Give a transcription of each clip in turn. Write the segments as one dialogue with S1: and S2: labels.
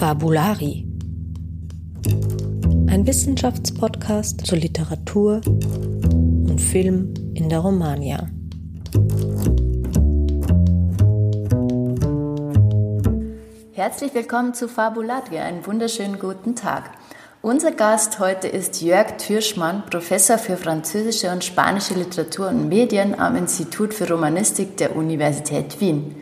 S1: Fabulari. Ein Wissenschaftspodcast zur Literatur und Film in der Romagna.
S2: Herzlich willkommen zu Fabulari. Einen wunderschönen guten Tag. Unser Gast heute ist Jörg Türschmann, Professor für französische und spanische Literatur und Medien am Institut für Romanistik der Universität Wien.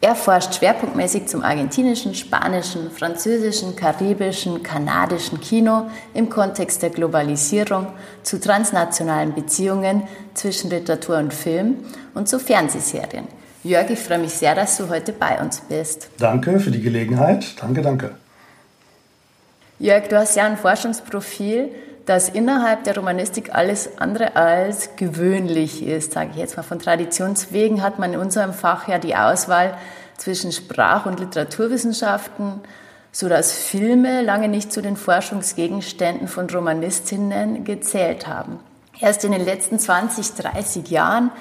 S2: Er forscht schwerpunktmäßig zum argentinischen, spanischen, französischen, karibischen, kanadischen Kino im Kontext der Globalisierung, zu transnationalen Beziehungen zwischen Literatur und Film und zu Fernsehserien. Jörg, ich freue mich sehr, dass du heute bei uns bist.
S3: Danke für die Gelegenheit. Danke, danke.
S2: Jörg, du hast ja ein Forschungsprofil, das innerhalb der Romanistik alles andere als gewöhnlich ist, sage ich jetzt mal. Von Traditionswegen hat man in unserem Fach ja die Auswahl zwischen Sprach- und Literaturwissenschaften, so dass Filme lange nicht zu den Forschungsgegenständen von Romanistinnen gezählt haben. Erst in den letzten 20, 30 Jahren,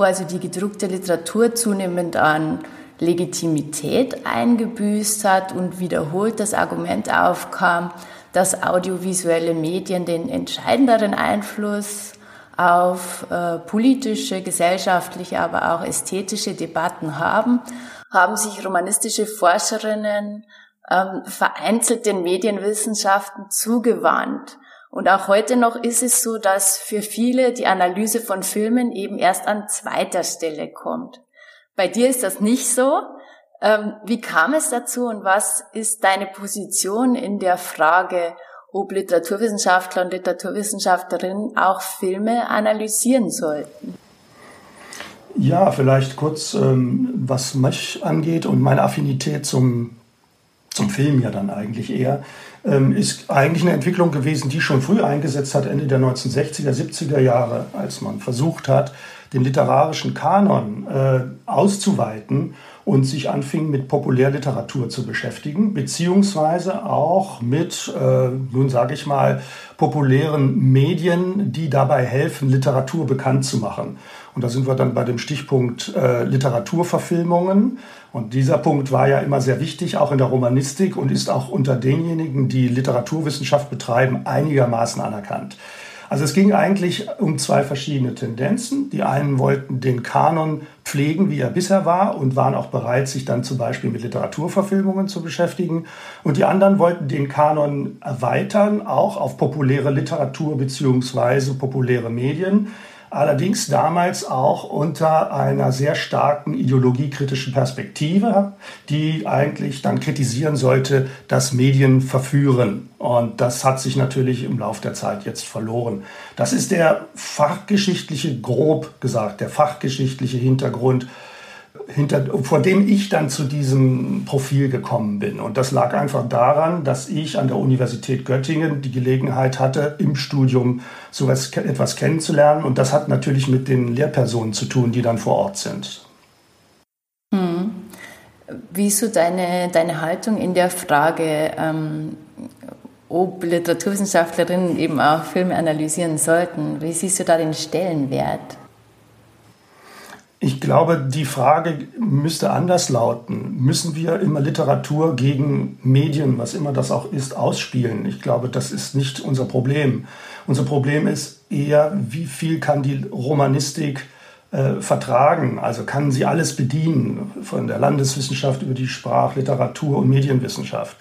S2: wo also die gedruckte Literatur zunehmend an Legitimität eingebüßt hat und wiederholt das Argument aufkam, dass audiovisuelle Medien den entscheidenderen Einfluss auf äh, politische, gesellschaftliche, aber auch ästhetische Debatten haben, haben sich romanistische Forscherinnen ähm, vereinzelt den Medienwissenschaften zugewandt. Und auch heute noch ist es so, dass für viele die Analyse von Filmen eben erst an zweiter Stelle kommt. Bei dir ist das nicht so. Ähm, wie kam es dazu und was ist deine Position in der Frage, ob Literaturwissenschaftler und Literaturwissenschaftlerinnen auch Filme analysieren sollten?
S3: Ja, vielleicht kurz, ähm, was mich angeht und meine Affinität zum, zum Film ja dann eigentlich eher, ist eigentlich eine Entwicklung gewesen, die schon früh eingesetzt hat, Ende der 1960er, 70er Jahre, als man versucht hat, den literarischen Kanon äh, auszuweiten und sich anfing mit Populärliteratur zu beschäftigen, beziehungsweise auch mit, äh, nun sage ich mal, populären Medien, die dabei helfen, Literatur bekannt zu machen. Und da sind wir dann bei dem Stichpunkt äh, Literaturverfilmungen. Und dieser Punkt war ja immer sehr wichtig, auch in der Romanistik und ist auch unter denjenigen, die Literaturwissenschaft betreiben, einigermaßen anerkannt. Also es ging eigentlich um zwei verschiedene Tendenzen. Die einen wollten den Kanon pflegen, wie er bisher war und waren auch bereit, sich dann zum Beispiel mit Literaturverfilmungen zu beschäftigen. Und die anderen wollten den Kanon erweitern, auch auf populäre Literatur beziehungsweise populäre Medien allerdings damals auch unter einer sehr starken ideologiekritischen Perspektive, die eigentlich dann kritisieren sollte, dass Medien verführen. Und das hat sich natürlich im Laufe der Zeit jetzt verloren. Das ist der fachgeschichtliche, grob gesagt, der fachgeschichtliche Hintergrund hinter, vor dem ich dann zu diesem Profil gekommen bin. Und das lag einfach daran, dass ich an der Universität Göttingen die Gelegenheit hatte, im Studium so etwas kennenzulernen. Und das hat natürlich mit den Lehrpersonen zu tun, die dann vor Ort sind.
S2: Hm. Wie ist so deine, deine Haltung in der Frage, ähm, ob Literaturwissenschaftlerinnen eben auch Filme analysieren sollten? Wie siehst du da den Stellenwert?
S3: Ich glaube, die Frage müsste anders lauten. Müssen wir immer Literatur gegen Medien, was immer das auch ist, ausspielen? Ich glaube, das ist nicht unser Problem. Unser Problem ist eher, wie viel kann die Romanistik äh, vertragen? Also kann sie alles bedienen, von der Landeswissenschaft über die Sprach-, Literatur- und Medienwissenschaft.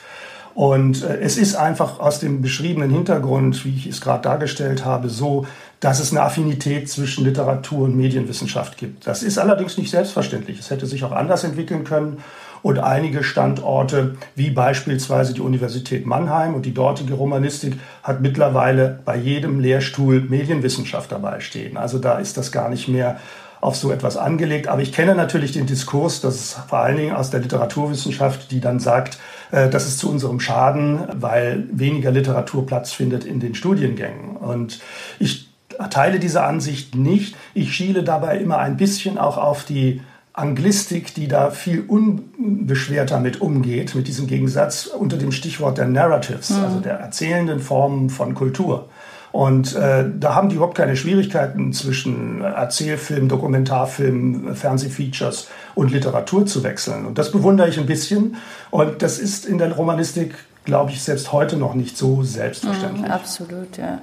S3: Und äh, es ist einfach aus dem beschriebenen Hintergrund, wie ich es gerade dargestellt habe, so, dass es eine Affinität zwischen Literatur und Medienwissenschaft gibt. Das ist allerdings nicht selbstverständlich. Es hätte sich auch anders entwickeln können. Und einige Standorte, wie beispielsweise die Universität Mannheim und die dortige Romanistik, hat mittlerweile bei jedem Lehrstuhl Medienwissenschaft dabei stehen. Also da ist das gar nicht mehr auf so etwas angelegt. Aber ich kenne natürlich den Diskurs, das ist vor allen Dingen aus der Literaturwissenschaft, die dann sagt, äh, das ist zu unserem Schaden, weil weniger Literatur Platz findet in den Studiengängen. Und ich teile diese Ansicht nicht. Ich schiele dabei immer ein bisschen auch auf die Anglistik, die da viel unbeschwerter mit umgeht, mit diesem Gegensatz unter dem Stichwort der Narratives, mhm. also der erzählenden Formen von Kultur. Und äh, da haben die überhaupt keine Schwierigkeiten zwischen Erzählfilm, Dokumentarfilm, Fernsehfeatures und Literatur zu wechseln. Und das bewundere ich ein bisschen. Und das ist in der Romanistik, glaube ich, selbst heute noch nicht so selbstverständlich.
S2: Mhm, absolut, ja.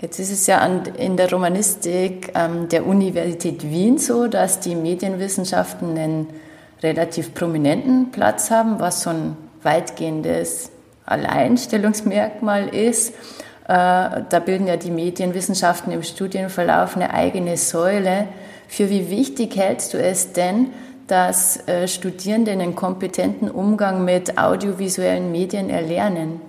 S2: Jetzt ist es ja an, in der Romanistik ähm, der Universität Wien so, dass die Medienwissenschaften einen relativ prominenten Platz haben, was so ein weitgehendes Alleinstellungsmerkmal ist. Äh, da bilden ja die Medienwissenschaften im Studienverlauf eine eigene Säule. Für wie wichtig hältst du es denn, dass äh, Studierende einen kompetenten Umgang mit audiovisuellen Medien erlernen?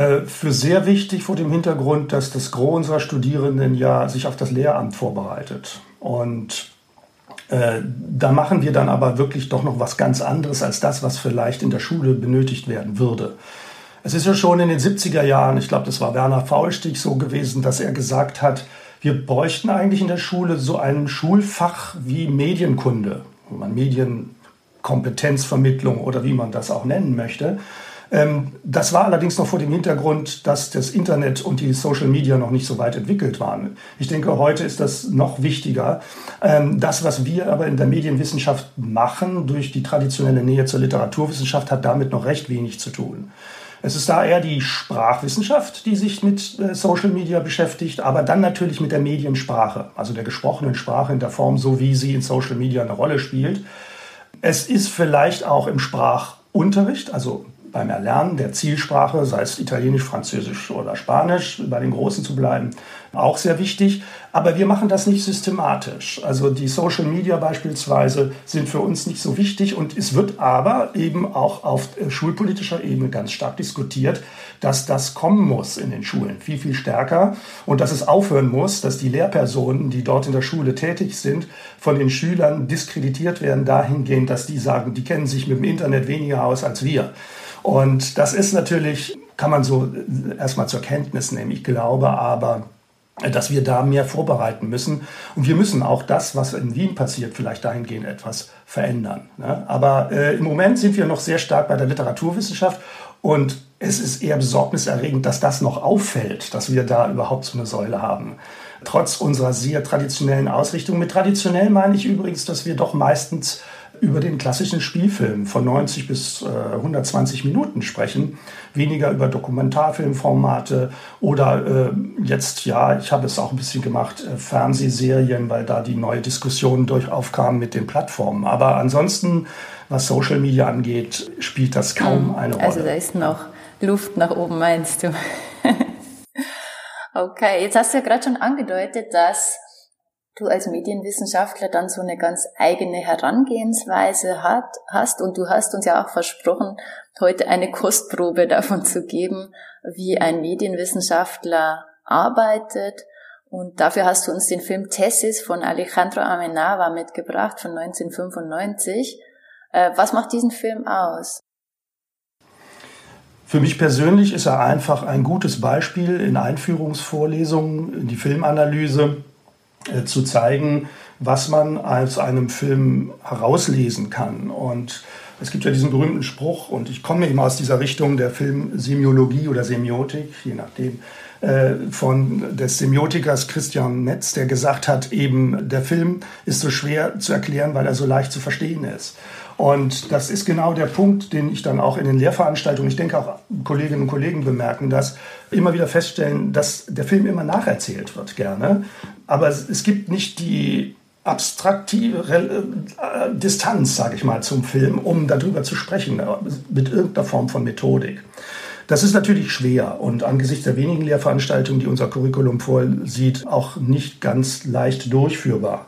S3: Äh, für sehr wichtig vor dem Hintergrund, dass das Gros unserer Studierenden ja sich auf das Lehramt vorbereitet. Und äh, da machen wir dann aber wirklich doch noch was ganz anderes als das, was vielleicht in der Schule benötigt werden würde. Es ist ja schon in den 70er Jahren, ich glaube, das war Werner Faulstich so gewesen, dass er gesagt hat, wir bräuchten eigentlich in der Schule so ein Schulfach wie Medienkunde, Medienkompetenzvermittlung oder wie man das auch nennen möchte. Ähm, das war allerdings noch vor dem Hintergrund, dass das Internet und die Social Media noch nicht so weit entwickelt waren. Ich denke, heute ist das noch wichtiger. Ähm, das, was wir aber in der Medienwissenschaft machen, durch die traditionelle Nähe zur Literaturwissenschaft, hat damit noch recht wenig zu tun. Es ist da eher die Sprachwissenschaft, die sich mit äh, Social Media beschäftigt, aber dann natürlich mit der Mediensprache, also der gesprochenen Sprache in der Form, so wie sie in Social Media eine Rolle spielt. Es ist vielleicht auch im Sprachunterricht, also beim Erlernen der Zielsprache, sei es Italienisch, Französisch oder Spanisch, bei den Großen zu bleiben, auch sehr wichtig. Aber wir machen das nicht systematisch. Also die Social Media beispielsweise sind für uns nicht so wichtig und es wird aber eben auch auf äh, schulpolitischer Ebene ganz stark diskutiert, dass das kommen muss in den Schulen, viel, viel stärker und dass es aufhören muss, dass die Lehrpersonen, die dort in der Schule tätig sind, von den Schülern diskreditiert werden dahingehend, dass die sagen, die kennen sich mit dem Internet weniger aus als wir. Und das ist natürlich, kann man so erstmal zur Kenntnis nehmen. Ich glaube aber, dass wir da mehr vorbereiten müssen. Und wir müssen auch das, was in Wien passiert, vielleicht dahingehend etwas verändern. Ne? Aber äh, im Moment sind wir noch sehr stark bei der Literaturwissenschaft und es ist eher besorgniserregend, dass das noch auffällt, dass wir da überhaupt so eine Säule haben. Trotz unserer sehr traditionellen Ausrichtung. Mit traditionell meine ich übrigens, dass wir doch meistens über den klassischen Spielfilm von 90 bis äh, 120 Minuten sprechen, weniger über Dokumentarfilmformate oder äh, jetzt, ja, ich habe es auch ein bisschen gemacht, äh, Fernsehserien, weil da die neue Diskussion durch aufkam mit den Plattformen. Aber ansonsten, was Social Media angeht, spielt das kaum mhm. eine Rolle.
S2: Also da ist noch Luft nach oben, meinst du? okay, jetzt hast du ja gerade schon angedeutet, dass du als Medienwissenschaftler dann so eine ganz eigene Herangehensweise hat, hast und du hast uns ja auch versprochen, heute eine Kostprobe davon zu geben, wie ein Medienwissenschaftler arbeitet. Und dafür hast du uns den Film Tessis von Alejandro Amenava mitgebracht von 1995. Äh, was macht diesen Film aus?
S3: Für mich persönlich ist er einfach ein gutes Beispiel in Einführungsvorlesungen, in die Filmanalyse äh, zu zeigen, was man aus einem Film herauslesen kann. Und es gibt ja diesen berühmten Spruch, und ich komme eben aus dieser Richtung der Filmsemiologie oder Semiotik, je nachdem, äh, von des Semiotikers Christian Metz, der gesagt hat, eben der Film ist so schwer zu erklären, weil er so leicht zu verstehen ist. Und das ist genau der Punkt, den ich dann auch in den Lehrveranstaltungen, ich denke auch Kolleginnen und Kollegen bemerken das, immer wieder feststellen, dass der Film immer nacherzählt wird, gerne. Aber es gibt nicht die abstraktive äh, Distanz, sage ich mal, zum Film, um darüber zu sprechen, äh, mit irgendeiner Form von Methodik. Das ist natürlich schwer und angesichts der wenigen Lehrveranstaltungen, die unser Curriculum vorsieht, auch nicht ganz leicht durchführbar.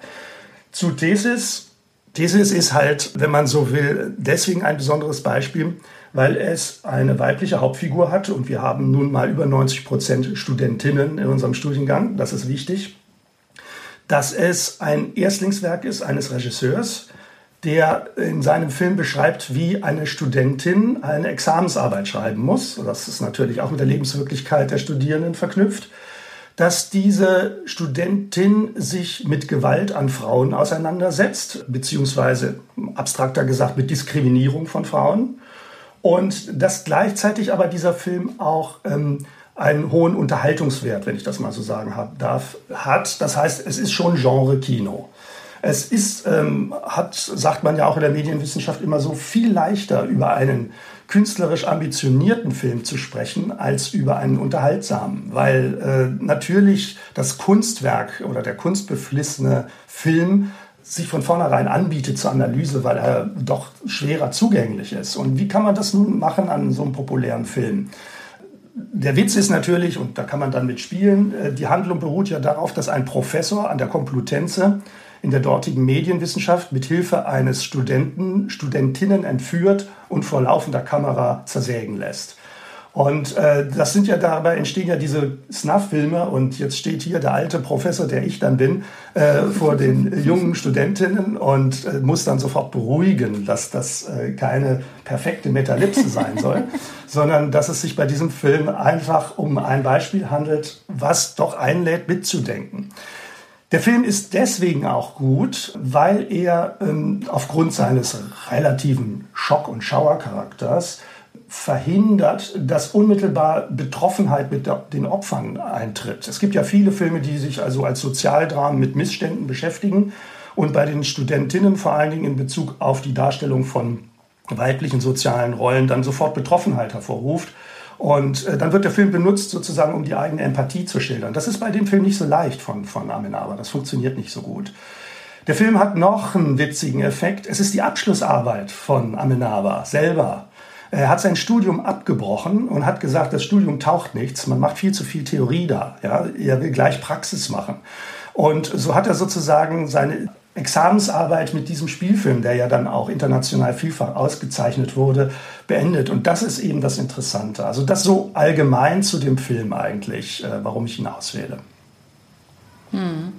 S3: Zu Thesis Thesis ist halt, wenn man so will, deswegen ein besonderes Beispiel, weil es eine weibliche Hauptfigur hat und wir haben nun mal über 90 Prozent Studentinnen in unserem Studiengang, das ist wichtig, dass es ein Erstlingswerk ist eines Regisseurs, der in seinem Film beschreibt, wie eine Studentin eine Examensarbeit schreiben muss. Das ist natürlich auch mit der Lebenswirklichkeit der Studierenden verknüpft. dass diese Studentin sich mit Gewalt an Frauen auseinandersetzt, beziehungsweise abstrakter gesagt mit Diskriminierung von Frauen. Und dass gleichzeitig aber dieser Film auch ähm, einen hohen Unterhaltungswert, wenn ich das mal so sagen darf, hat. Das heißt, es ist schon Genre-Kino. Es ist, ähm, hat, sagt man ja auch in der Medienwissenschaft immer so, viel leichter über einen künstlerisch ambitionierten Film zu sprechen als über einen unterhaltsamen, weil äh, natürlich das Kunstwerk oder der kunstbeflissene Film sich von vornherein anbietet zur Analyse, weil er doch schwerer zugänglich ist. Und wie kann man das nun machen an so einem populären Film? Der Witz ist natürlich, und da kann man dann mitspielen, äh, die Handlung beruht ja darauf, dass ein Professor an der Komplutenze in der dortigen Medienwissenschaft mit Hilfe eines Studenten Studentinnen entführt und vor laufender Kamera zersägen lässt. Und äh, das sind ja dabei entstehen ja diese Snuff-Filme und jetzt steht hier der alte Professor, der ich dann bin, äh, vor den jungen Studentinnen und äh, muss dann sofort beruhigen, dass das äh, keine perfekte Metallipse sein soll, sondern dass es sich bei diesem Film einfach um ein Beispiel handelt, was doch einlädt mitzudenken. Der Film ist deswegen auch gut, weil er ähm, aufgrund seines relativen Schock- und Schauercharakters verhindert, dass unmittelbar Betroffenheit mit den Opfern eintritt. Es gibt ja viele Filme, die sich also als Sozialdramen mit Missständen beschäftigen und bei den Studentinnen vor allen Dingen in Bezug auf die Darstellung von weiblichen sozialen Rollen dann sofort Betroffenheit hervorruft. Und äh, dann wird der Film benutzt, sozusagen, um die eigene Empathie zu schildern. Das ist bei dem Film nicht so leicht von, von Amenaber. Das funktioniert nicht so gut. Der Film hat noch einen witzigen Effekt. Es ist die Abschlussarbeit von Amenaber selber. Er hat sein Studium abgebrochen und hat gesagt, das Studium taucht nichts, man macht viel zu viel Theorie da. Ja? Er will gleich Praxis machen. Und so hat er sozusagen seine Examensarbeit mit diesem Spielfilm, der ja dann auch international vielfach ausgezeichnet wurde, beendet. Und das ist eben das Interessante. Also das so allgemein zu dem Film eigentlich, äh, warum ich ihn auswähle.
S2: Hm.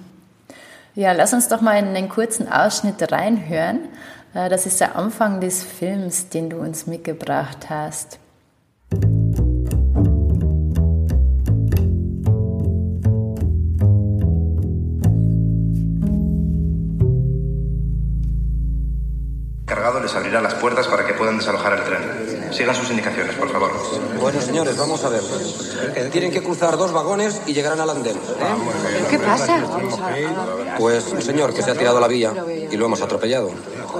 S2: Ja, lass uns doch mal in einen kurzen Ausschnitt reinhören. Äh, das ist der Anfang des Films, den du uns mitgebracht hast.
S4: les abrirá las puertas para que puedan desalojar el tren. Sigan sus indicaciones, por favor.
S5: Bueno, señores, vamos a ver. Tienen que cruzar dos vagones y llegarán al andén. ¿eh?
S6: ¿Qué pasa?
S5: Pues señor que se ha tirado a la vía y lo hemos atropellado.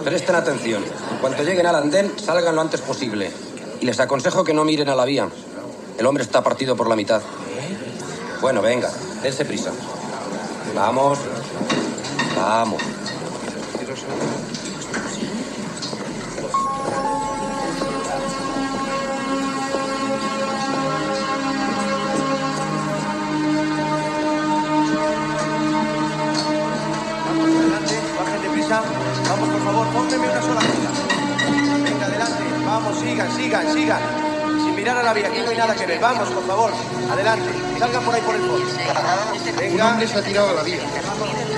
S5: Presten atención. Cuando lleguen al andén, salgan lo antes posible. Y les aconsejo que no miren a la vía. El hombre está partido por la mitad. Bueno, venga, dense prisa. Vamos. Vamos,
S7: sigan, sigan, sigan. Sin mirar a la vía, aquí no hay nada que ver. Vamos, por favor. Adelante. Salgan por ahí por el fondo.
S8: Venga. Un hombre se ha tirado a la vía.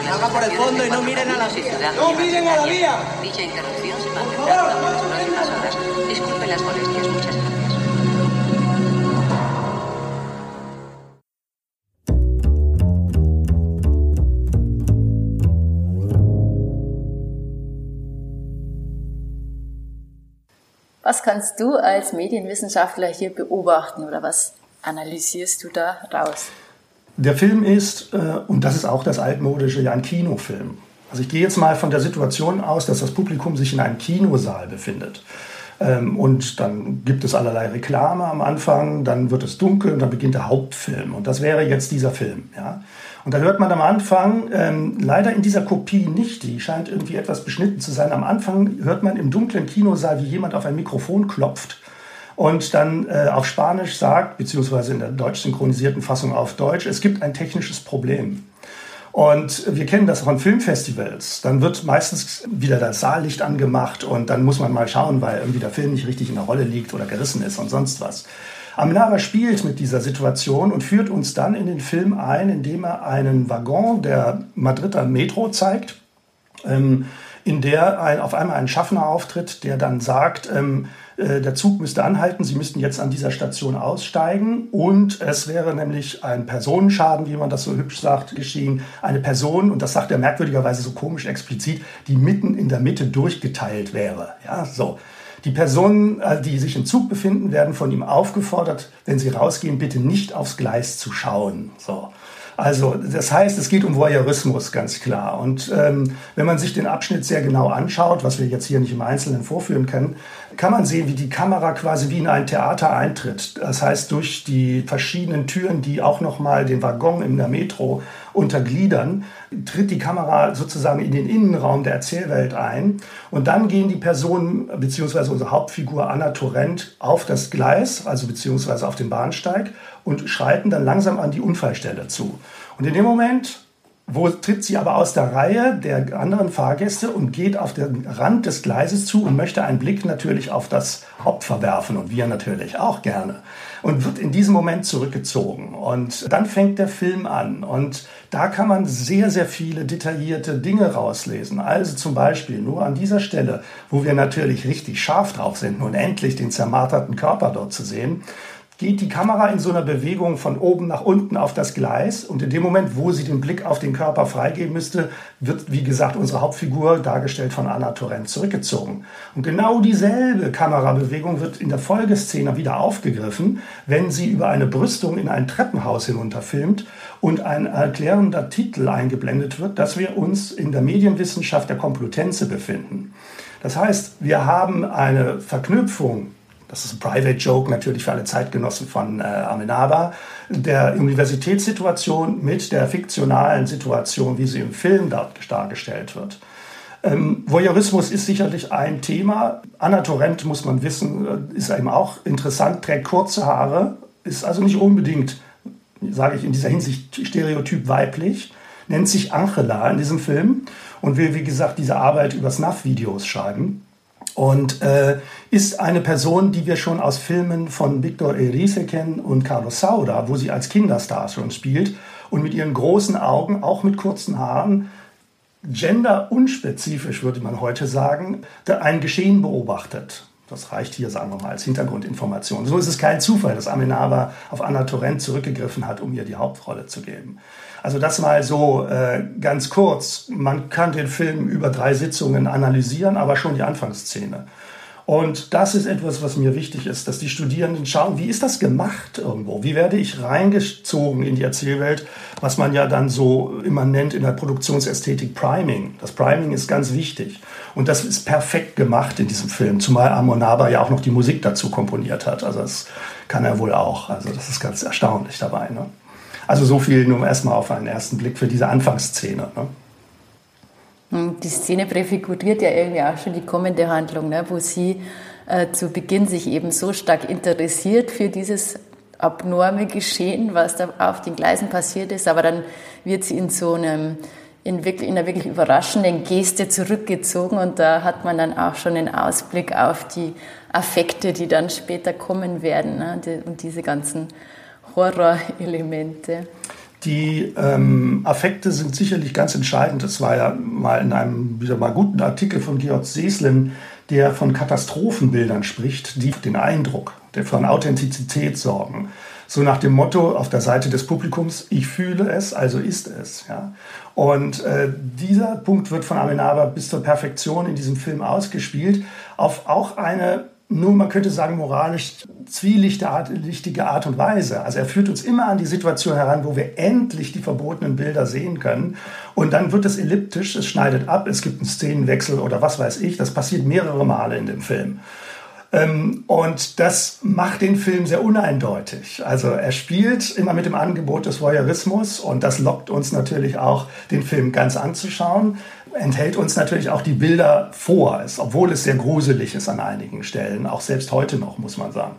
S7: Salgan por el fondo y no miren a la vía. ¡No miren a la vía! Dicha interrupción se mantendrá durante las próximas horas. Disculpen las molestias.
S2: Was kannst du als Medienwissenschaftler hier beobachten oder was analysierst du da raus?
S3: Der Film ist, äh, und das ist auch das altmodische, ja ein Kinofilm. Also ich gehe jetzt mal von der Situation aus, dass das Publikum sich in einem Kinosaal befindet. Ähm, und dann gibt es allerlei Reklame am Anfang, dann wird es dunkel und dann beginnt der Hauptfilm. Und das wäre jetzt dieser Film. Ja? Und da hört man am Anfang, ähm, leider in dieser Kopie nicht, die scheint irgendwie etwas beschnitten zu sein. Am Anfang hört man im dunklen Kinosaal, wie jemand auf ein Mikrofon klopft und dann äh, auf Spanisch sagt, beziehungsweise in der deutsch synchronisierten Fassung auf Deutsch, es gibt ein technisches Problem. Und wir kennen das von Filmfestivals. Dann wird meistens wieder das Saallicht angemacht und dann muss man mal schauen, weil irgendwie der Film nicht richtig in der Rolle liegt oder gerissen ist und sonst was. Amenaber spielt mit dieser Situation und führt uns dann in den Film ein, indem er einen Waggon der Madrider Metro zeigt. Ähm, in der ein, auf einmal ein Schaffner auftritt, der dann sagt, ähm, äh, der Zug müsste anhalten, Sie müssten jetzt an dieser Station aussteigen und es wäre nämlich ein Personenschaden, wie man das so hübsch sagt, geschehen. Eine Person, und das sagt er merkwürdigerweise so komisch explizit, die mitten in der Mitte durchgeteilt wäre. Ja, so. Die Personen, äh, die sich im Zug befinden, werden von ihm aufgefordert, wenn sie rausgehen, bitte nicht aufs Gleis zu schauen. So. Also das heißt, es geht um Voyeurismus ganz klar. Und ähm, wenn man sich den Abschnitt sehr genau anschaut, was wir jetzt hier nicht im Einzelnen vorführen können, kann man sehen, wie die Kamera quasi wie in ein Theater eintritt. Das heißt, durch die verschiedenen Türen, die auch nochmal den Waggon in der Metro untergliedern, tritt die Kamera sozusagen in den Innenraum der Erzählwelt ein. Und dann gehen die Personen, beziehungsweise unsere Hauptfigur Anna Torrent, auf das Gleis, also beziehungsweise auf den Bahnsteig und schreiten dann langsam an die Unfallstelle zu. Und in dem Moment, wo tritt sie aber aus der Reihe der anderen Fahrgäste und geht auf den Rand des Gleises zu und möchte einen Blick natürlich auf das Opfer werfen und wir natürlich auch gerne und wird in diesem Moment zurückgezogen und dann fängt der Film an und da kann man sehr, sehr viele detaillierte Dinge rauslesen. Also zum Beispiel nur an dieser Stelle, wo wir natürlich richtig scharf drauf sind, nun endlich den zermarterten Körper dort zu sehen, geht die Kamera in so einer Bewegung von oben nach unten auf das Gleis und in dem Moment, wo sie den Blick auf den Körper freigeben müsste, wird, wie gesagt, unsere Hauptfigur, dargestellt von Anna Torrent, zurückgezogen. Und genau dieselbe Kamerabewegung wird in der Folgeszene wieder aufgegriffen, wenn sie über eine Brüstung in ein Treppenhaus hinunterfilmt und ein erklärender Titel eingeblendet wird, dass wir uns in der Medienwissenschaft der Komplutenze befinden. Das heißt, wir haben eine Verknüpfung das ist ein Private Joke natürlich für alle Zeitgenossen von äh, Amenaba, der Universitätssituation mit der fiktionalen Situation, wie sie im Film dargestellt wird. Ähm, Voyeurismus ist sicherlich ein Thema. Anna Torrent, muss man wissen, äh, ist eben auch interessant, trägt kurze Haare, ist also nicht unbedingt, sage ich in dieser Hinsicht, stereotyp weiblich, nennt sich Angela in diesem Film und will, wie gesagt, diese Arbeit über Snuff-Videos schreiben und äh, ist eine Person, die wir schon aus Filmen von Victor Erice kennen und Carlos Sauda, wo sie als Kinderstar schon spielt und mit ihren großen Augen, auch mit kurzen Haaren, genderunspezifisch würde man heute sagen, ein Geschehen beobachtet. Das reicht hier, sagen wir mal, als Hintergrundinformation. So ist es kein Zufall, dass Amenaba auf Anna Torrent zurückgegriffen hat, um ihr die Hauptrolle zu geben. Also das mal so äh, ganz kurz. Man kann den Film über drei Sitzungen analysieren, aber schon die Anfangsszene. Und das ist etwas, was mir wichtig ist, dass die Studierenden schauen, wie ist das gemacht irgendwo? Wie werde ich reingezogen in die Erzählwelt, was man ja dann so immer nennt in der Produktionsästhetik Priming. Das Priming ist ganz wichtig. Und das ist perfekt gemacht in diesem Film, zumal Amonaba ja auch noch die Musik dazu komponiert hat. Also das kann er wohl auch. Also das ist ganz erstaunlich dabei. Ne? Also so viel nur erstmal auf einen ersten Blick für diese Anfangsszene. Ne?
S2: Die Szene präfiguriert ja irgendwie auch schon die kommende Handlung, ne, wo sie äh, zu Beginn sich eben so stark interessiert für dieses abnorme Geschehen, was da auf den Gleisen passiert ist, aber dann wird sie in so einem in, wirklich, in einer wirklich überraschenden Geste zurückgezogen und da hat man dann auch schon einen Ausblick auf die Affekte, die dann später kommen werden ne, und diese ganzen Horrorelemente.
S3: Die ähm, Affekte sind sicherlich ganz entscheidend. Das war ja mal in einem wieder mal guten Artikel von Georg Seslin, der von Katastrophenbildern spricht, die den Eindruck, der von Authentizität sorgen. So nach dem Motto auf der Seite des Publikums, ich fühle es, also ist es. Ja? Und äh, dieser Punkt wird von Amenaba bis zur Perfektion in diesem Film ausgespielt, auf auch eine nun, man könnte sagen, moralisch zwielichtige Art und Weise. Also er führt uns immer an die Situation heran, wo wir endlich die verbotenen Bilder sehen können. Und dann wird es elliptisch, es schneidet ab, es gibt einen Szenenwechsel oder was weiß ich. Das passiert mehrere Male in dem Film. Ähm, und das macht den Film sehr uneindeutig. Also er spielt immer mit dem Angebot des Voyeurismus und das lockt uns natürlich auch, den Film ganz anzuschauen enthält uns natürlich auch die Bilder vor, obwohl es sehr gruselig ist an einigen Stellen, auch selbst heute noch, muss man sagen.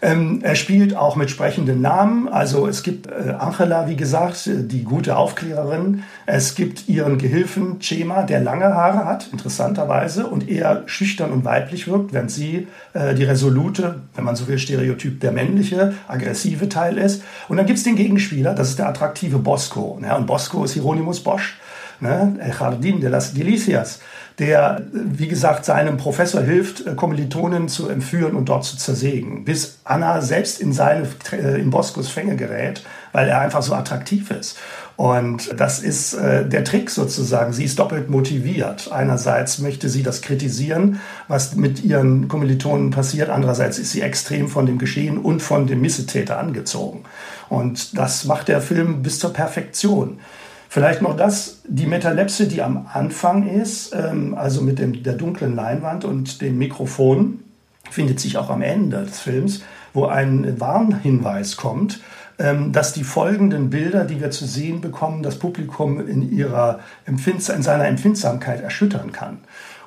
S3: Ähm, er spielt auch mit sprechenden Namen. Also es gibt äh, Angela, wie gesagt, die gute Aufklärerin. Es gibt ihren Gehilfen Chema, der lange Haare hat, interessanterweise, und eher schüchtern und weiblich wirkt, während sie äh, die resolute, wenn man so will, Stereotyp der männliche, aggressive Teil ist. Und dann gibt es den Gegenspieler, das ist der attraktive Bosco. Ja, und Bosco ist Hieronymus Bosch ne? El Jardín de las Delicias. der, wie gesagt, seinem Professor hilft, äh, Kommilitonen zu entführen und dort zu zersägen, bis Anna selbst in seine, äh, in Boscos Fänge gerät, weil er einfach so attraktiv ist. Und das ist äh, der Trick sozusagen. Sie ist doppelt motiviert. Einerseits möchte sie das kritisieren, was mit ihren Kommilitonen passiert. Andererseits ist sie extrem von dem Geschehen und von dem Missetäter angezogen. Und das macht der Film bis zur Perfektion. Vielleicht noch das, die Metalepse, die am Anfang ist, ähm, also mit dem, der dunklen Leinwand und dem Mikrofon, findet sich auch am Ende des Films, wo ein Warnhinweis kommt ähm, dass die folgenden Bilder, die wir zu sehen bekommen, das Publikum in, ihrer Empfinds in seiner Empfindsamkeit erschüttern kann.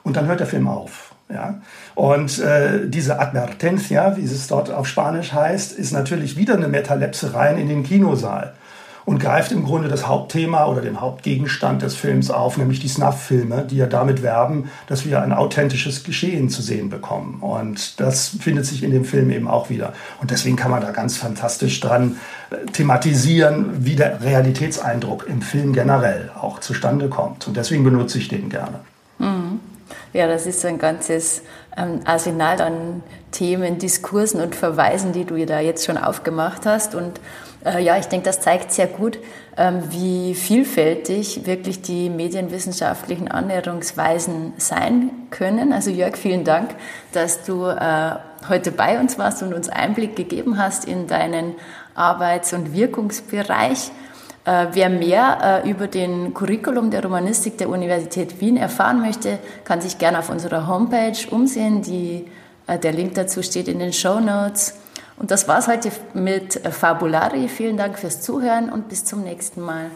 S3: Und dann hört der Film auf. Ja? Und äh, diese Advertencia, wie es dort auf Spanisch heißt, ist natürlich wieder eine Metalepse rein in den Kinosaal und greift im Grunde das Hauptthema oder den Hauptgegenstand des Films auf, nämlich die Snuff-Filme, die ja damit werben, dass wir ein authentisches Geschehen zu sehen bekommen. Und das findet sich in dem Film eben auch wieder. Und deswegen kann man da ganz fantastisch dran äh, thematisieren, wie der Realitätseindruck im Film generell auch zustande kommt. Und deswegen benutze ich den gerne.
S2: Mhm. Ja, das ist so ein ganzes ähm, Arsenal an Themen, Diskursen und Verweisen, die du da jetzt schon aufgemacht hast. Und ja, ich denke, das zeigt sehr gut, ähm, wie vielfältig wirklich die medienwissenschaftlichen Annäherungsweisen sein können. Also Jörg, vielen Dank, dass du äh, heute bei uns warst und uns Einblick gegeben hast in deinen Arbeits- und Wirkungsbereich. Äh, wer mehr über den Curriculum der Romanistik der Universität Wien erfahren möchte, kann sich gerne auf unserer Homepage umsehen. Die, der Link dazu steht in den Show Notes. Und das war's heute mit Fabulari. Vielen Dank fürs Zuhören und bis zum nächsten Mal.